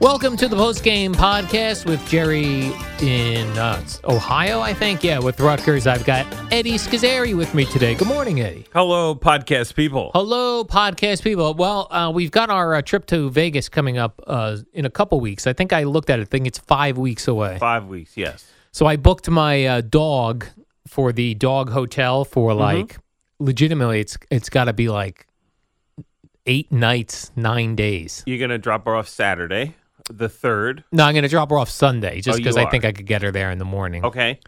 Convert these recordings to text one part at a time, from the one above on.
Welcome to the post game podcast with Jerry in uh, Ohio, I think. Yeah, with Rutgers. I've got Eddie Scozzare with me today. Good morning, Eddie. Hello, podcast people. Hello, podcast people. Well, uh, we've got our uh, trip to Vegas coming up uh, in a couple weeks. I think I looked at it. I think it's five weeks away. Five weeks, yes. So I booked my uh, dog for the dog hotel for Mm-hmm. like legitimately it's it's got to be like eight nights, nine days. You're gonna drop her off Saturday, the third. No, I'm going to drop her off Sunday just Oh, you because I are. think I could get her there in the morning, Okay.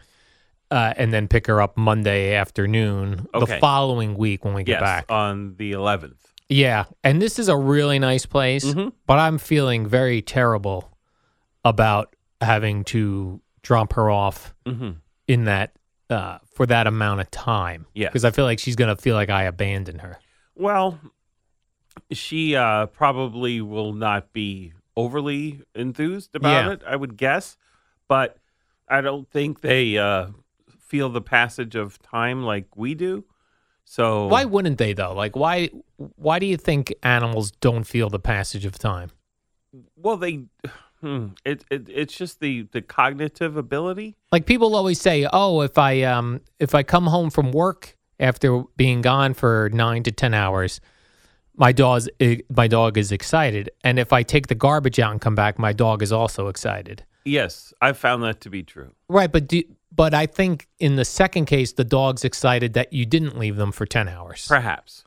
uh, and then pick her up Monday afternoon the Okay. following week when we get yes, back. on the 11th. yeah, and this is a really nice place, Mhm. but I'm feeling very terrible about having to drop her off Mm-hmm. in that uh, for that amount of time. Yes. because I feel like she's going to feel like I abandoned her. Well, she uh, probably will not be overly enthused about Yeah. it. I would guess, but I don't think they uh, feel the passage of time like we do. So Why wouldn't they though? Like why why do you think animals don't feel the passage of time? Well, they. Hmm, it, it it's just the the cognitive ability. Like people always say, "Oh, if I um if I come home from work after being gone for 9 to 10 hours, my dog's eh, my dog is excited, and if I take the garbage out and come back, my dog is also excited." Yes, I've found that to be true. Right, but do, but I think in the second case the dog's excited that you didn't leave them for 10 hours. Perhaps.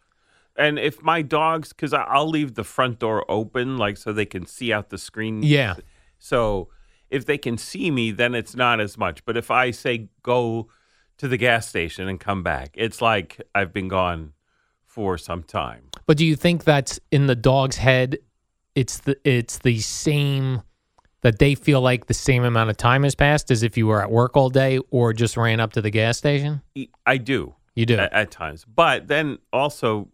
And if my dogs, because I'll leave the front door open, like so they can see out the screen. Yeah. So if they can see me, then it's not as much. But if I say go to the gas station and come back, it's like I've been gone for some time. But do you think that's in the dog's head? It's the it's the same that they feel like the same amount of time has passed as if you were at work all day or just ran up to the gas station. I do. You do. at, at times. But then also,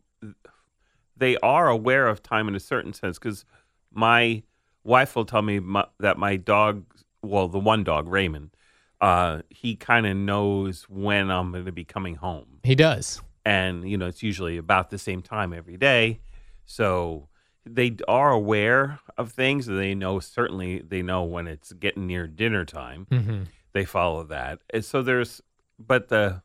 they are aware of time in a certain sense because my wife will tell me my, that my dog, well, the one dog, Raymond, uh, he kind of knows when I'm going to be coming home. he does. And, you know, it's usually about the same time every day. So they are aware of things. They know, certainly, they know when it's getting near dinner time hmm they follow that. And so there's, but the,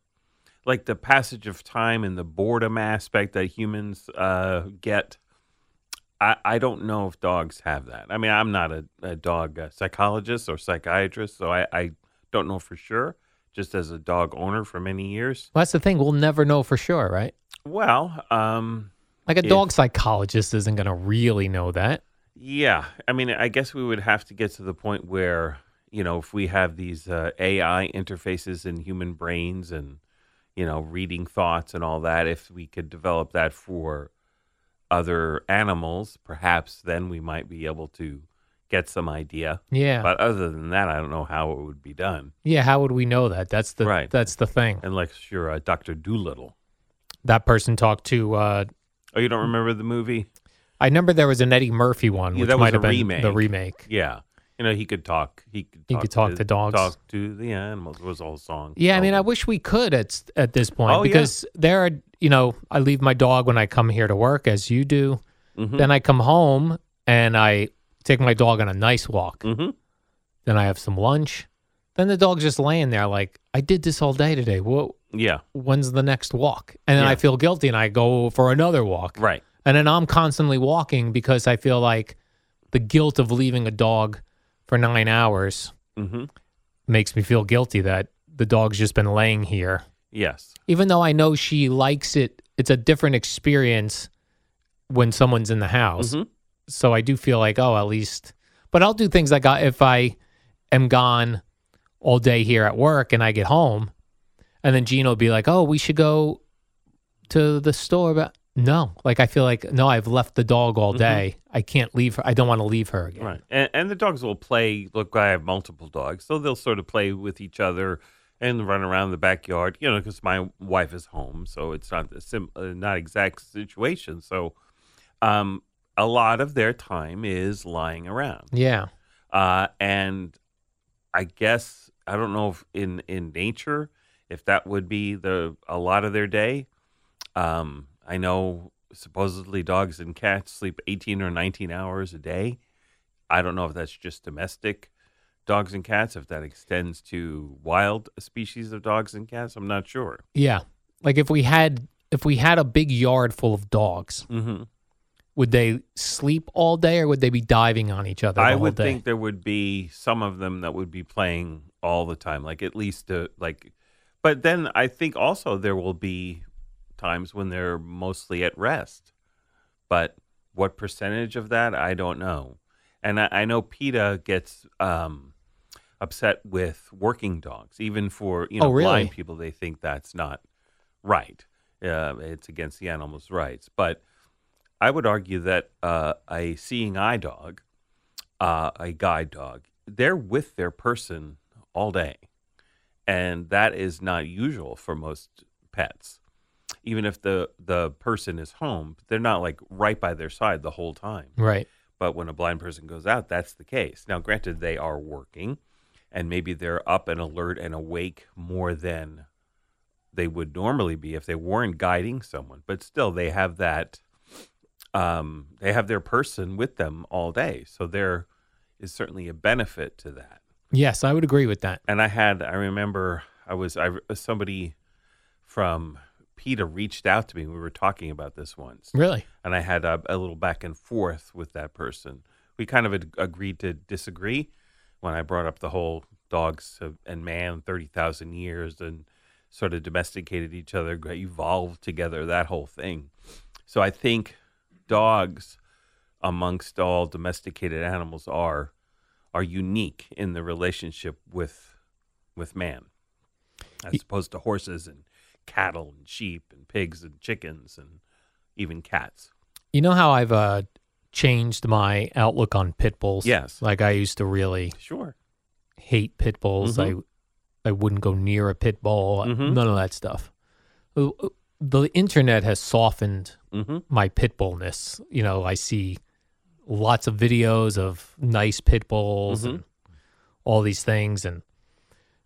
like the passage of time and the boredom aspect that humans uh, get, I, I don't know if dogs have that. I mean, I'm not a, a dog uh, psychologist or psychiatrist, so I, I don't know for sure, just as a dog owner for many years. Well, that's the thing. We'll never know for sure, right? Well, um, Like a dog psychologist isn't going to really know that. Yeah, I mean, I guess we would have to get to the point where you know if we have these uh, AI interfaces in human brains, and you know, reading thoughts and all that. If we could develop that for other animals, perhaps then we might be able to get some idea. Yeah. But other than that, I don't know how it would be done, yeah. How would we know that? That's the Right. that's the thing. unless you're a Doctor Dolittle. That person talked to. Uh, Oh, you don't remember the movie? I remember there was an Eddie Murphy one, Yeah, which that was might have been remake. the remake. Yeah, you know, he could talk. He could. He Talk could talk to dogs. Talk to the animals. It was all song. Yeah, I mean, I wish we could at at this point Oh, yeah. because there are, you know, I leave my dog when I come here to work, as you do. Mhm. Then I come home and I take my dog on a nice walk. Mhm. Then I have some lunch. Then the dog's just laying there, like I did this all day today. What? Yeah. When's the next walk? And then Yeah. I feel guilty and I go for another walk. Right. And then I'm constantly walking because I feel like the guilt of leaving a dog for nine hours hmm makes me feel guilty that the dog's just been laying here Yes. even though I know she likes it, it's a different experience when someone's in the house. Mhm. So I do feel like, oh, at least. But I'll do things like if I am gone all day here at work and I get home, and then Gina will be like, oh, we should go to the store. But no, like I feel like no, I've left the dog all day. I can't leave her. I don't want to leave her again. Right. And, and the dogs will play. Look, I have multiple dogs, so they'll sort of play with each other and run around the backyard. You know, because my wife is home, so it's not the sim, uh, not exact situation. So, um, a lot of their time is lying around. Yeah. uh, and I guess I don't know if in in nature if that would be the a lot of their day. Um, I know supposedly dogs and cats sleep 18 or 19 hours a day. I don't know if that's just domestic dogs and cats, if that extends to wild species of dogs and cats. I'm not sure. Yeah. Like if we had if we had a big yard full of dogs, Mm-hmm. Would they sleep all day or would they be diving on each other? the I would day? think there would be some of them that would be playing all the time, like at least uh, like. But then I think also there will be times when they're mostly at rest. But what percentage of that I don't know, and I, I know PETA gets um, upset with working dogs, even for you know Oh, really? blind people. They think that's not right. Uh, it's against the animals' rights. But I would argue that uh, a seeing eye dog, uh, a guide dog, they're with their person all day. And that is not usual for most pets. Even if the, the person is home, they're not like right by their side the whole time. right. But when a blind person goes out, that's the case. Now, granted, they are working and maybe they're up and alert and awake more than they would normally be if they weren't guiding someone. But still, they have that, um, they have their person with them all day. So there is certainly a benefit to that. Yes, I would agree with that. And I had, I remember I was, I, somebody from PETA reached out to me. We were talking about this once Really? and I had a, a little back and forth with that person. We kind of had agreed to disagree when I brought up the whole dogs and man, 30,000 years, and sort of domesticated each other, evolved together, that whole thing. So I think dogs, amongst all domesticated animals, are are unique in the relationship with with man, as opposed to horses and cattle and sheep and pigs and chickens and even cats. You know how I've uh, changed my outlook on pit bulls? Yes. Like I used to really Sure. hate pit bulls. Mhm. I I wouldn't go near a pit bull. Mhm. None of that stuff. The internet has softened Mm-hmm. my pit bullness. You know, I see lots of videos of nice pit bulls Mhm. and all these things, and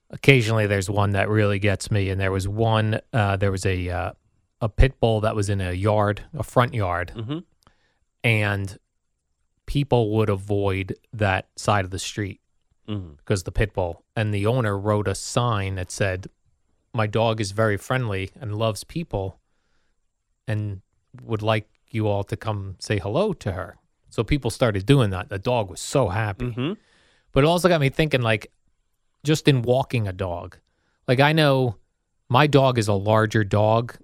occasionally there's one that really gets me. And there was one. Uh, there was a uh, a pit bull that was in a yard, a front yard, Mm-hmm. and people would avoid that side of the street Mm-hmm. because the pit bull and the owner wrote a sign that said my dog is very friendly and loves people and would like you all to come say hello to her so people started doing that the dog was so happy Mm-hmm. but it also got me thinking like just in walking a dog like i know my dog is a larger dog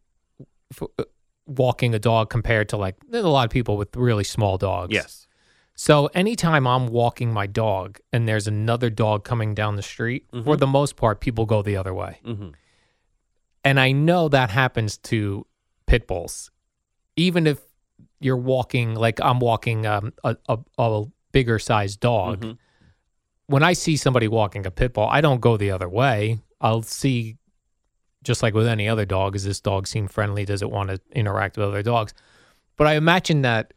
f- uh, walking a dog compared to like there's a lot of people with really small dogs Yes. so anytime I'm walking my dog and there's another dog coming down the street, for the most part, people go the other way. Mm-hmm. And I know that happens to pit bulls. Even if you're walking, like I'm walking um, a, a, a bigger sized dog, Mhm. when I see somebody walking a pit bull, I don't go the other way. I'll see, just like with any other dog, does this dog seem friendly? Does it want to interact with other dogs? But I imagine that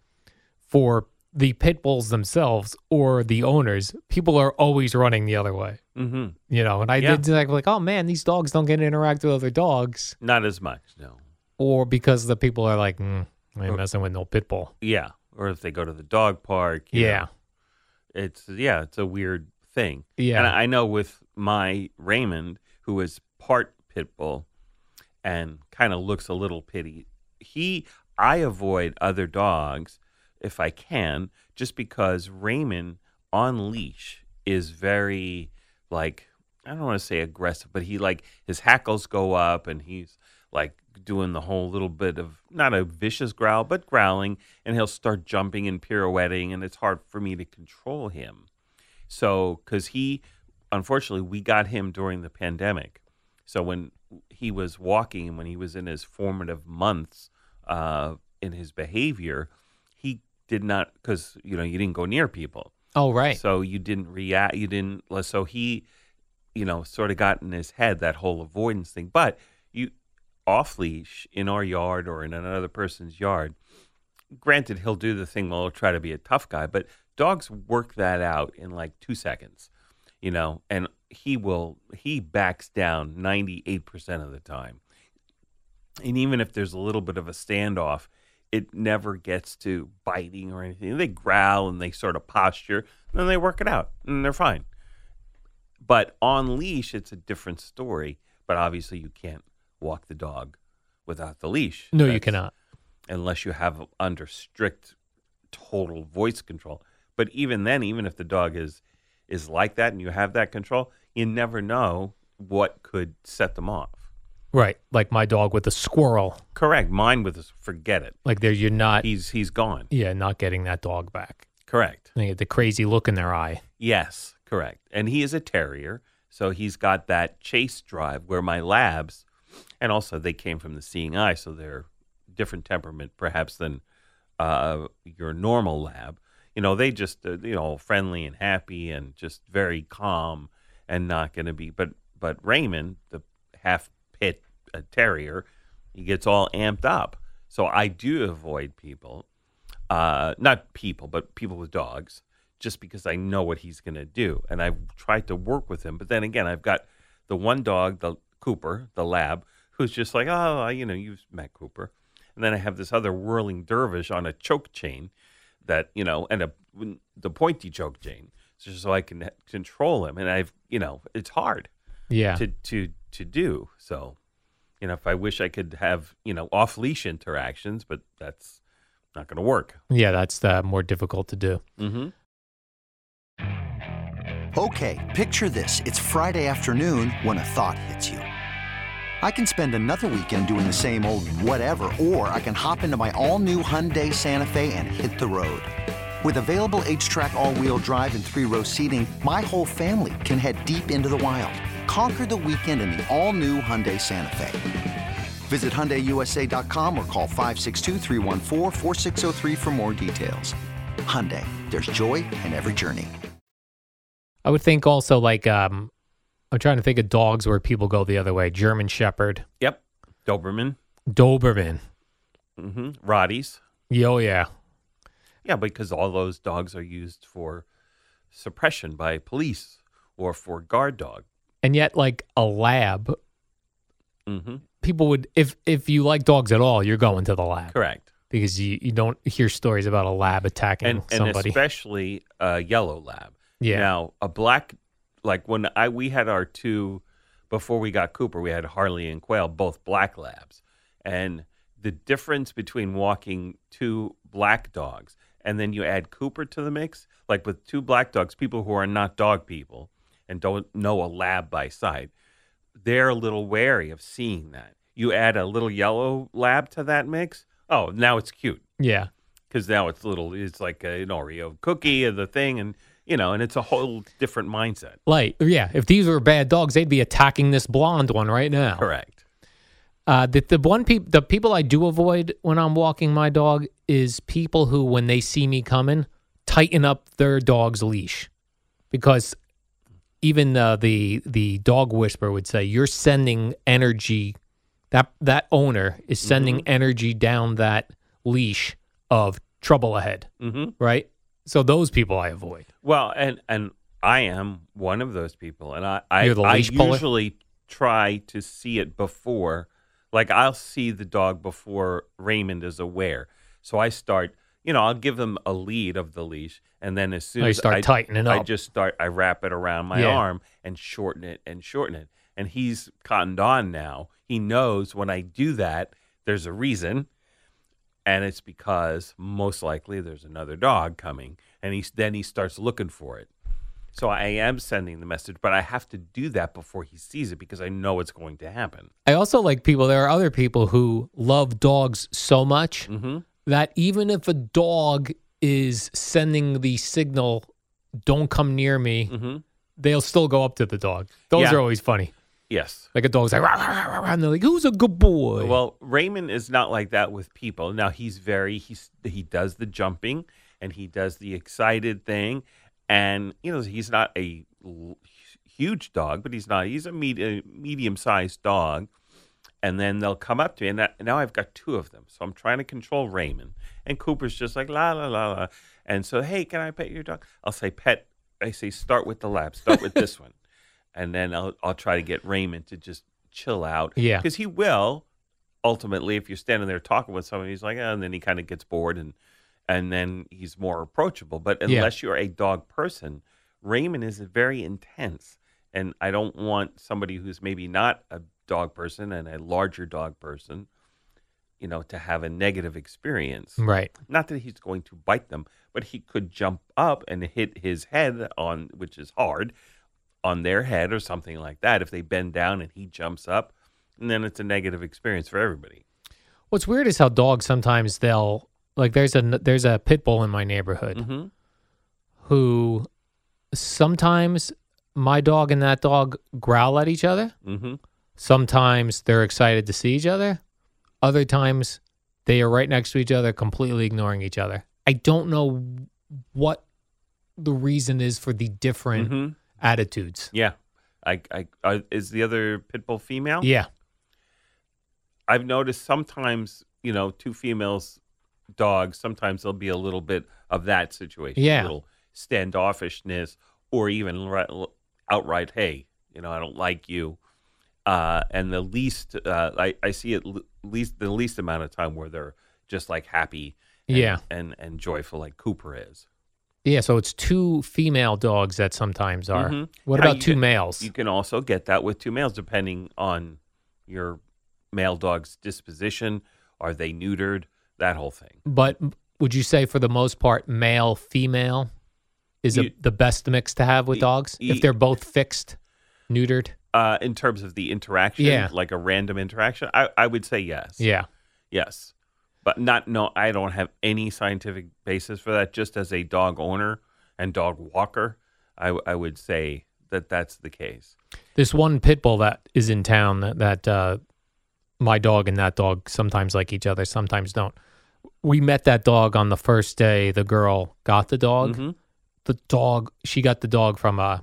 for the pit bulls themselves or the owners, people are always running the other way. hmm You know, and I Yeah. did like, like, oh man, these dogs don't get to interact with other dogs, Not as much, no. or because the people are like, mm, I ain't messing with no pit bull. Yeah, or if they go to the dog park. Yeah, know, it's yeah, it's a weird thing. yeah, And I know with my Raymond, who is part pit bull and kind of looks a little pity, he I avoid other dogs if I can, just because Raymond on leash is very like I don't want to say aggressive, but he like his hackles go up and he's like doing the whole little bit of not a vicious growl, but growling, and he'll start jumping and pirouetting, and it's hard for me to control him. So, because he, unfortunately, we got him during the pandemic. So when he was walking when he was in his formative months uh, in his behavior, did not because you know you didn't go near people, oh right, so you didn't react. You didn't. So he, you know, sort of got in his head that whole avoidance thing. But you off leash in our yard or in another person's yard. Granted, he'll do the thing. Well, he'll try to be a tough guy, but dogs work that out in like two seconds, you know. And he will. He backs down ninety eight percent of the time. And even if there's a little bit of a standoff, it never gets to biting or anything. They growl and they sort of posture, and then they work it out, and they're fine. But on leash, it's a different story. But obviously, you can't walk the dog without the leash. no, you cannot. unless you have under strict total voice control. But even then, even if the dog is is like that and you have that control, you never know what could set them off. Right, like my dog with the squirrel. Correct. Mine with this, forget it. Like there, you're not. He's he's gone. Yeah, not getting that dog back. Correct. They get the crazy look in their eye. Yes, correct. And he is a terrier, so he's got that chase drive where my labs, and also they came from the seeing eye, so they're different temperament perhaps than uh, your normal lab. You know, they just uh, you know friendly and happy and just very calm and not going to be. But but Raymond, the half uh, terrier, he gets all amped up. So I do avoid people, uh, not people, but people with dogs, just because I know what he's going to do. And I've tried to work with him. But then again, I've got the one dog, the Cooper, the lab, who's just like, oh, you know, you've met Cooper. And then I have this other whirling dervish on a choke chain that, you know, and a, the pointy choke chain, just so I can control him. And I've, you know, it's hard Yeah, to to to do. So, you know, if I wish I could have, you know, off leash interactions, but that's not going to work. yeah, that's uh, more difficult to do. Mm-hmm. Okay, picture this. It's Friday afternoon when a thought hits you. I can spend another weekend doing the same old whatever, or I can hop into my all new Hyundai Santa Fe and hit the road. With available H track, all wheel drive, and three row seating, my whole family can head deep into the wild. Conquer the weekend in the all new Hyundai Santa Fe. Visit HyundaiUSA.com or call 562-314-4603 for more details. Hyundai, there's joy in every journey. I would think also like um, I'm trying to think of dogs where people go the other way. German Shepherd, Yep. Doberman. Doberman. Mm-hmm. Rotties. Yo, yeah, Yeah, because all those dogs are used for suppression by police or for guard dog. And yet like a lab, Mm-hmm. people would if if you like dogs at all, you're going to the lab Correct. because you, you don't hear stories about a lab attacking And and somebody. especially a yellow lab. yeah, Now a black, like when I we had our two before we got Cooper, we had Harley and Quail, both black labs, and the difference between walking two black dogs and then you add Cooper to the mix, like with two black dogs, people who are not dog people and don't know a lab by sight, they're a little wary of seeing that. You add a little yellow lab to that mix, oh, now it's cute yeah, because now it's little it's like an oreo cookie of the thing and you know and it's a whole different mindset like yeah. If these were bad dogs, they'd be attacking this blonde one right now. correct Uh, the the one peop- the people I do avoid when I'm walking my dog is people who, when they see me coming, tighten up their dog's leash, because even uh, the the dog whisperer would say you're sending energy. That that owner is sending energy down that leash of trouble ahead, Mm-hmm. right? So those people I avoid. Well, and and I am one of those people, and I I, I usually try to see it before, like I'll see the dog before Raymond is aware. So I start, you know, I'll give him a lead of the leash, and then as soon Oh, as start I, tightening I just start, I wrap it around my Yeah. arm and shorten it and shorten it, and he's cottoned on now. He knows when I do that, there's a reason and it's because most likely there's another dog coming and he's then he starts looking for it so i am sending the message but i have to do that before he sees it because i know it's going to happen I also like people. There are other people who love dogs so much mm-hmm. That even if a dog is sending the signal, "Don't come near me," Mm-hmm. they'll still go up to the dog. Those Yeah. are always funny. yes Like a dog's like, "Rah, rah, rah, rah," and they're like, "Who's a good boy?" well raymond is not like that with people now he's very he's he does the jumping and he does the excited thing and you know he's not a huge dog but he's not he's a med- medium sized dog and then they'll come up to me and that, now i've got two of them. So i'm trying to control raymond and cooper's just like la la la la. And so hey can i pet your dog? I'll say pet. I say start with the lab start with this one. And then i'll, I'll try to get raymond to just chill out. Yeah. because he will ultimately if you're standing there talking with someone he's like oh, and then he kind of gets bored and and then he's more approachable. But Yeah. unless you're a dog person raymond is very intense and i don't want somebody who's maybe not a dog person and a larger dog person you know to have a negative experience right. not that he's going to bite them but he could jump up and hit his head on which is hard on their head or something like that if they bend down and he jumps up and then it's a negative experience for everybody What's weird is how dogs sometimes they'll like. There's a there's a pit bull in my neighborhood mm-hmm. who sometimes my dog and that dog growl at each other. Mm-hmm. Sometimes they're excited to see each other. Other times they are right next to each other, completely ignoring each other. I don't know what the reason is for the different Mm-hmm. attitudes. yeah I, I, uh, is the other pit bull female Yeah. I've noticed sometimes, you know, two females dogs, sometimes there'll be a little bit of that situation. Yeah. A little standoffishness or even outright, hey, you know, I don't like you. Uh, and the least, uh, I, I see it l- least the least amount of time where they're just like happy and, Yeah. and, and joyful like Cooper is. Yeah. So it's two female dogs that sometimes are. Mhm. What about two can- males? You can also get that with two males depending on your male dog's disposition. Are they neutered? That whole thing. But would you say for the most part, male female is a, the best mix to have with Y- dogs y- if they're both fixed, neutered? Uh, in terms of the interaction, Yeah. like a random interaction, I, I would say yes. Yeah. Yes. But not, no, I don't have any scientific basis for that. Just as a dog owner and dog walker, I, I would say that that's the case. This one pit bull that is in town that, that uh, my dog and that dog sometimes like each other, sometimes don't. We met that dog on the first day the girl got the dog. Mhm. The dog, she got the dog from a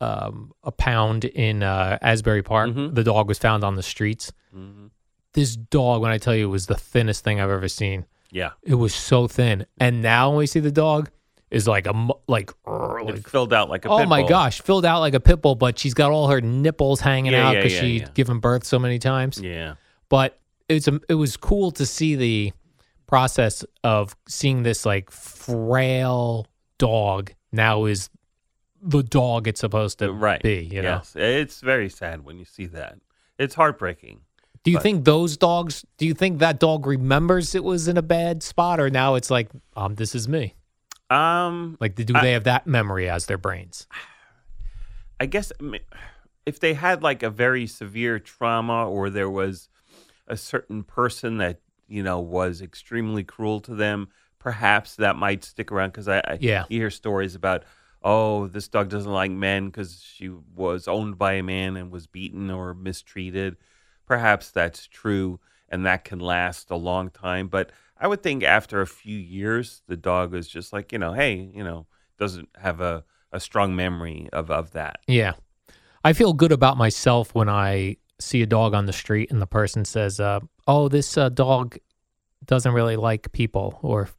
um, a pound in uh, Asbury Park. Mhm. The dog was found on the streets. Mhm. This dog, when I tell you, was the thinnest thing I've ever seen. Yeah. It was so thin. And now when we see the dog, is like a like, like filled out like a oh my bull. gosh, filled out like a pit bull, but she's got all her nipples hanging Yeah, out because yeah, she's yeah. given birth so many times. Yeah. But it's a, it was cool to see the process of seeing this like frail dog now is the dog it's supposed to right. be. You know, yes. It's very sad when you see that. It's heartbreaking. do you but- think those dogs? Do you think that dog remembers it was in a bad spot, or now it's like, um, this is me? Um, Like, do I- they have that memory as their brains? I guess if they had like a very severe trauma or there was a certain person that you know was extremely cruel to them, perhaps that might stick around. Because I, I Yeah. hear stories about oh this dog doesn't like men because she was owned by a man and was beaten or mistreated. perhaps that's true and that can last a long time. But I would think after a few years, the dog is just like, you know, hey, you know, doesn't have a, a strong memory of, of that. Yeah. I feel good about myself when I see a dog on the street and the person says, uh, "Oh, this uh, dog doesn't really like people or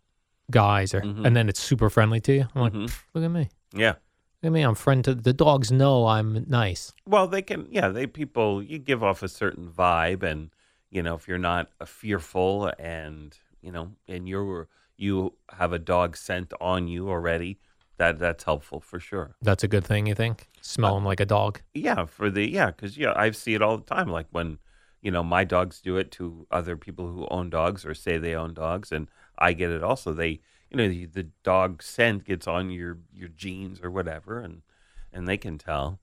guys," or Mhm. and then it's super friendly to you. I'm like, Mhm. Look at me, Yeah. I mean. I'm friend to the dogs. Know I'm nice. Well, they can, yeah, they people, you give off a certain vibe. And, you know, if you're not uh, fearful and, you know, and you're, you have a dog scent on you already, that that's helpful for sure. That's a good thing. You think? Smell him like a dog. Yeah, for the yeah, because yeah, I see it all the time. Like when you know my dogs do it to other people who own dogs or say they own dogs, and I get it also. They you know the, the dog scent gets on your your jeans or whatever, and and they can tell.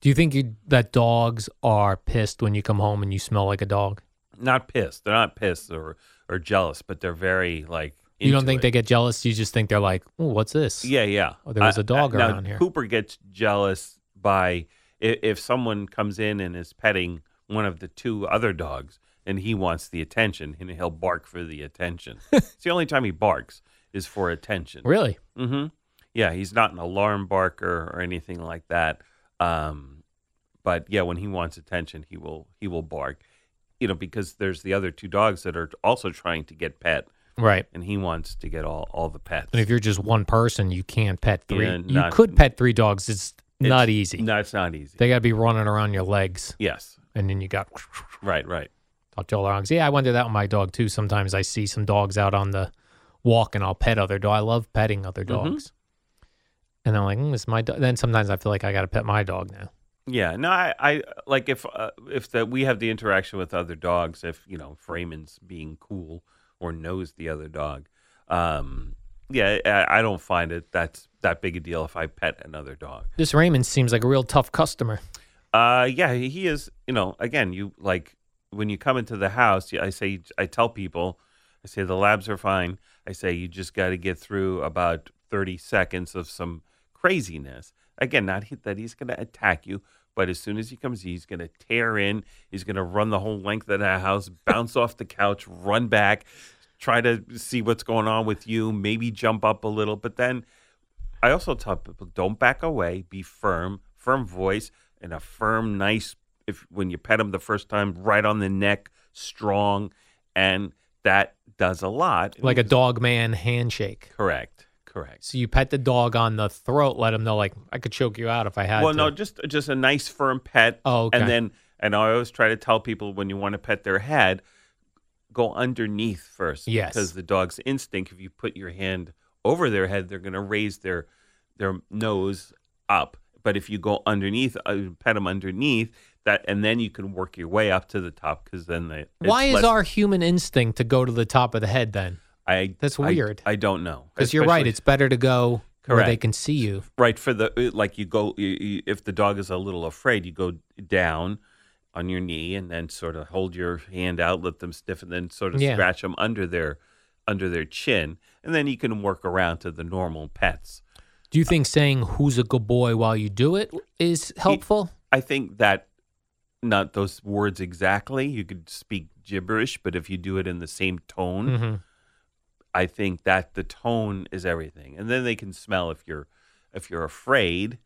Do you think you, that dogs are pissed when you come home and you smell like a dog? Not pissed. They're not pissed or or jealous, but they're very like. You don't think it. they get jealous? You just think they're like, "Oh, what's this?" Yeah, yeah. Oh, there was a dog now, around here. Cooper gets jealous by if, if someone comes in and is petting one of the two other dogs, and he wants the attention, and he'll bark for the attention. it's the only time he barks is for attention. Really? Mm-hmm. Yeah, he's not an alarm barker or anything like that. Um, but yeah, when he wants attention, he will he will bark. You know, because there's the other two dogs that are also trying to get pet, Right. and he wants to get all all the pets. And if you're just one person, you can't pet three. Yeah, you could pet three dogs. It's, It's- not easy. No, it's not easy. They got to be running around your legs, yes, and then you got right, right. talk to all the dogs. Yeah, I wonder that with my dog too. Sometimes I see some dogs out on the walk, and I'll pet other dog. I love petting other Mm-hmm. dogs. And I'm like, mm, it's my dog. Then sometimes I feel like I got to pet my dog now. Yeah, no, I, I like if uh, if that we have the interaction with other dogs. If you know, if Raymond's being cool or knows the other dog, um, yeah, I, I don't find it that's that big a deal if I pet another dog. This Raymond seems like a real tough customer. Uh, yeah, he is. You know, again, you like when you come into the house. I say, I tell people, I say the labs are fine. I say you just got to get through about thirty seconds of some craziness. Again, not that he's going to attack you, but as soon as he comes, he's going to tear in. He's going to run the whole length of the house, bounce off the couch, run back, try to see what's going on with you. Maybe jump up a little, but then I also tell people don't back away. Be firm, firm voice, and a firm, nice. If when you pet him the first time, right on the neck, strong, and that does a lot. Like a dog man handshake. Correct. Correct. So you pet the dog on the throat, let him know, like, I could choke you out if I had to. Well, to. no, just just a nice firm pet. Oh, okay. And then, and I always try to tell people when you want to pet their head, go underneath first. Yes. Because the dog's instinct, if you put your hand over their head, they're going to raise their their nose up. But if you go underneath, uh, pet them underneath, that, and then you can work your way up to the top because then they. Why is less- our human instinct to go to the top of the head then? I? That's weird. I, don't know Because you're right. It's better to go where they can see you. right for the like you go you, you, if the dog is a little afraid you go down on your knee and then sort of hold your hand out let them stiff and then sort of Yeah. scratch them under their under their chin and then you can work around to the normal pets Do you think saying who's a good boy while you do it is helpful? i think that not those words exactly you could speak gibberish but if you do it in the same tone hmm I think that the tone is everything, and then they can smell if you're if you're afraid.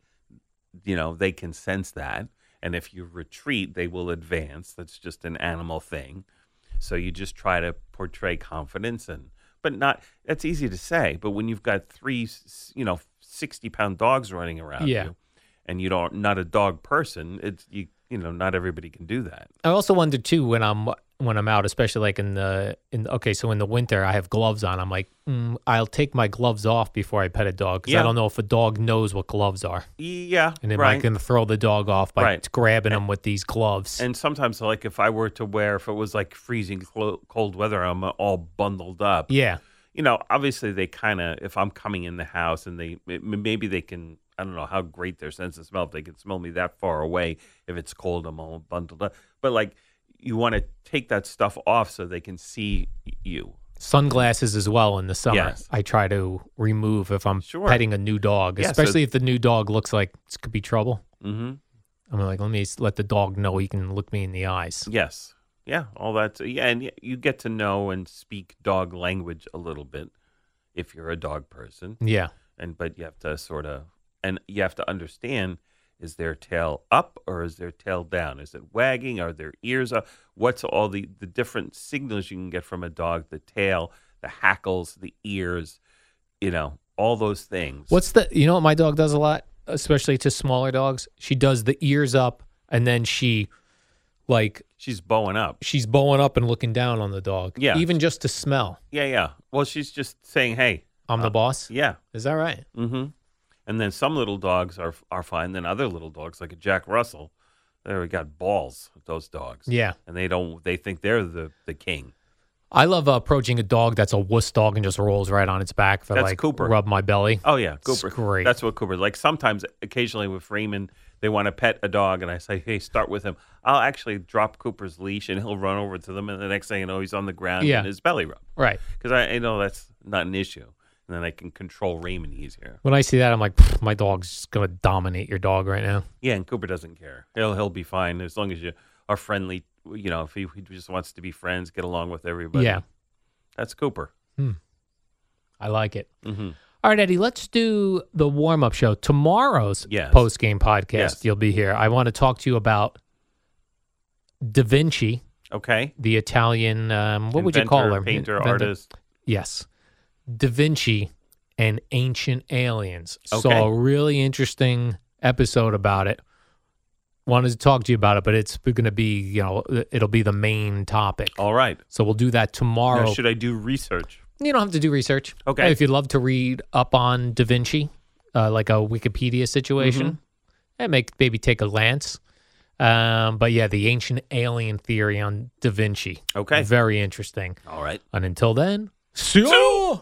You know, they can sense that, and if you retreat, they will advance. That's just an animal thing. So you just try to portray confidence, and but not. That's easy to say, but when you've got three, you know, sixty pound dogs running around Yeah. you, and you don't not a dog person, it's you. You know, not everybody can do that. I also wonder too when I'm when I'm out, especially like in the in okay, so in the winter I have gloves on. I'm like, mm, I'll take my gloves off before I pet a dog because I don't know if a dog knows what gloves are, Yeah, and am right. I going to throw the dog off by Right. grabbing him with these gloves? And sometimes, like if I were to wear, if it was like freezing cold weather, I'm all bundled up. yeah, You know, obviously they kind of, if I'm coming in the house and they, maybe they can, I don't know how great their sense of smell, if they can smell me that far away, if it's cold, I'm all bundled up. But like, you want to take that stuff off so they can see you. sunglasses as well in the summer. Yes. I try to remove if I'm Sure. petting a new dog, Yeah, so- especially if the new dog looks like this could be trouble. hmm I'm like, let me let the dog know he can look me in the eyes. Yes. yeah, all that. Yeah, and you get to know and speak dog language a little bit if you're a dog person. Yeah. And but you have to sort of and you have to understand is their tail up or is their tail down? Is it wagging? Are their ears up? What's all the the different signals you can get from a dog? The tail, the hackles, the ears, you know, all those things. What's the you know what my dog does a lot, especially to smaller dogs? She does the ears up and then she like she's bowing up? she's bowing up and looking down on the dog. Yeah. Even just to smell. Yeah, yeah. Well, she's just saying, "Hey, I'm the boss. yeah." Is that right? Mm-hmm. And then some little dogs are are fine. Then other little dogs, like a Jack Russell, they got balls. Those dogs. Yeah. And they don't. They think they're the the king. I love uh, approaching a dog that's a wuss dog and just rolls right on its back for That's like Cooper. rub my belly. Oh yeah, It's Cooper. great. That's what Cooper. Like sometimes, occasionally with Freeman, they want to pet a dog, and I say, "Hey, start with him." I'll actually drop Cooper's leash, and he'll run over to them, and the next thing you know, he's on the ground Yeah. and his belly rub Right. because I, I know that's not an issue, and then I can control Raymond easier. When I see that, I'm like, my dog's just gonna dominate your dog right now. Yeah, and Cooper doesn't care. He'll he'll be fine as long as you are friendly. You know, if he, he just wants to be friends, get along with everybody. Yeah. that's Cooper. I like it. hmm All right, Eddie, let's do the warm up show. Tomorrow's Yes. post game podcast, Yes. you'll be here. I want to talk to you about Da Vinci, Okay. the Italian, um, what would you call him? Painter, Inventor? artist. Yes. Da Vinci and Ancient Aliens. Okay. Saw a really interesting episode about it. Wanted to talk to you about it, but it's going to be, you know, it'll be the main topic. All right. So we'll do that tomorrow. Now, should I do research? You don't have to do research. Okay. If you'd love to read up on Da Vinci, uh, like a Wikipedia situation, and make maybe take a glance. Um, but yeah, the ancient alien theory on Da Vinci. Okay. Very interesting. All right. And until then, see ya!